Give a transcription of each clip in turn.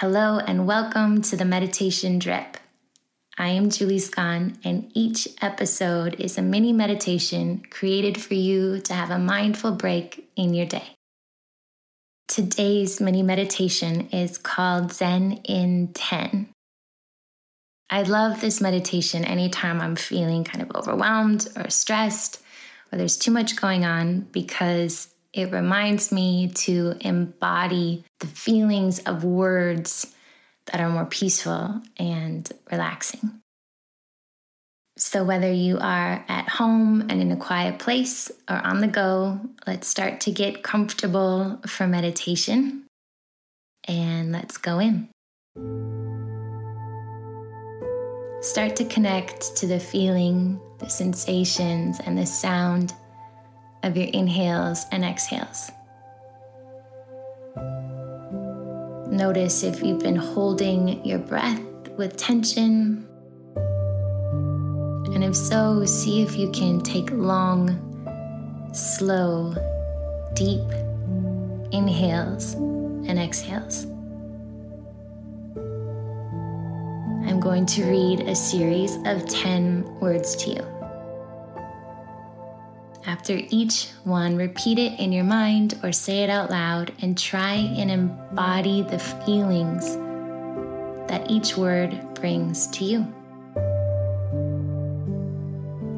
Hello and welcome to the Meditation Drip. I am Julie Skon, and each episode is a mini meditation created for you to have a mindful break in your day. Today's mini meditation is called Zen in 10. I love this meditation anytime I'm feeling kind of overwhelmed or stressed or there's too much going on because it reminds me to embody the feelings of words that are more peaceful and relaxing. So, whether you are at home and in a quiet place or on the go, let's start to get comfortable for meditation and let's go in. Start to connect to the feeling, the sensations, and the sound of your inhales and exhales. Notice if you've been holding your breath with tension. And if so, see if you can take long, slow, deep inhales and exhales. I'm going to read a series of 10 words to you. After each one, repeat it in your mind or say it out loud and try and embody the feelings that each word brings to you.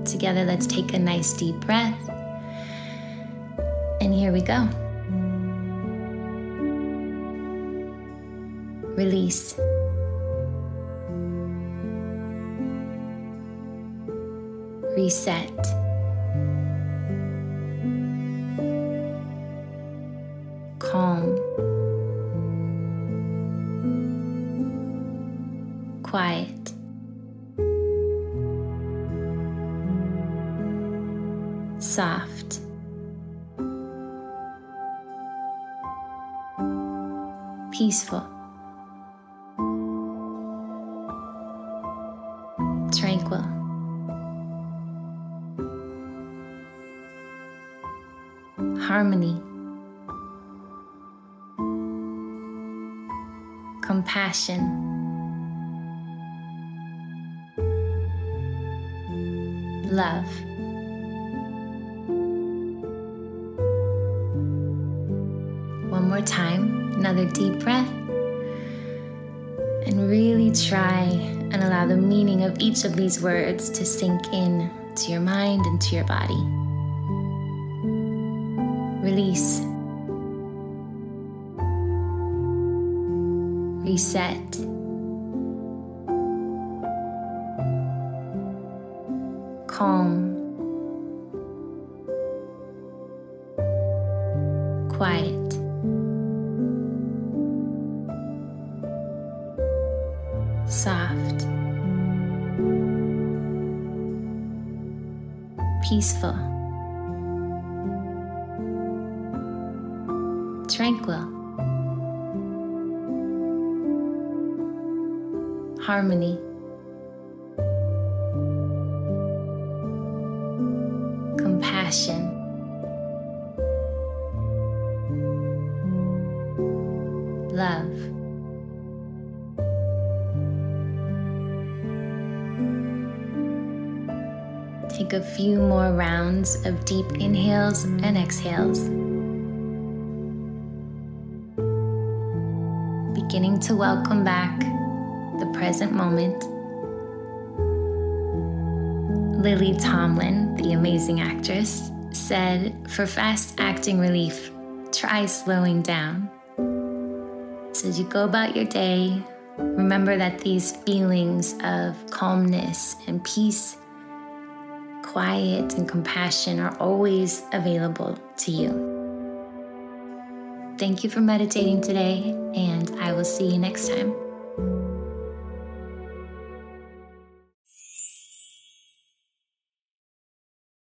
Together, let's take a nice deep breath. And here we go. Release. Reset. Quiet. Soft, peaceful, tranquil. Harmony. compassion. Love. One more time, another deep breath. And really try and allow the meaning of each of these words to sink in to your mind and to your body. Release. reset. Calm. Quiet. Soft. Peaceful. Tranquil. harmony. Compassion. Love. Take a few more rounds of deep inhales and exhales. Beginning to welcome back the present moment. Lily Tomlin, the amazing actress, said for fast acting relief, try slowing down. So as you go about your day, remember that these feelings of calmness and peace, quiet and compassion are always available to you. Thank you for meditating today, and I will see you next time.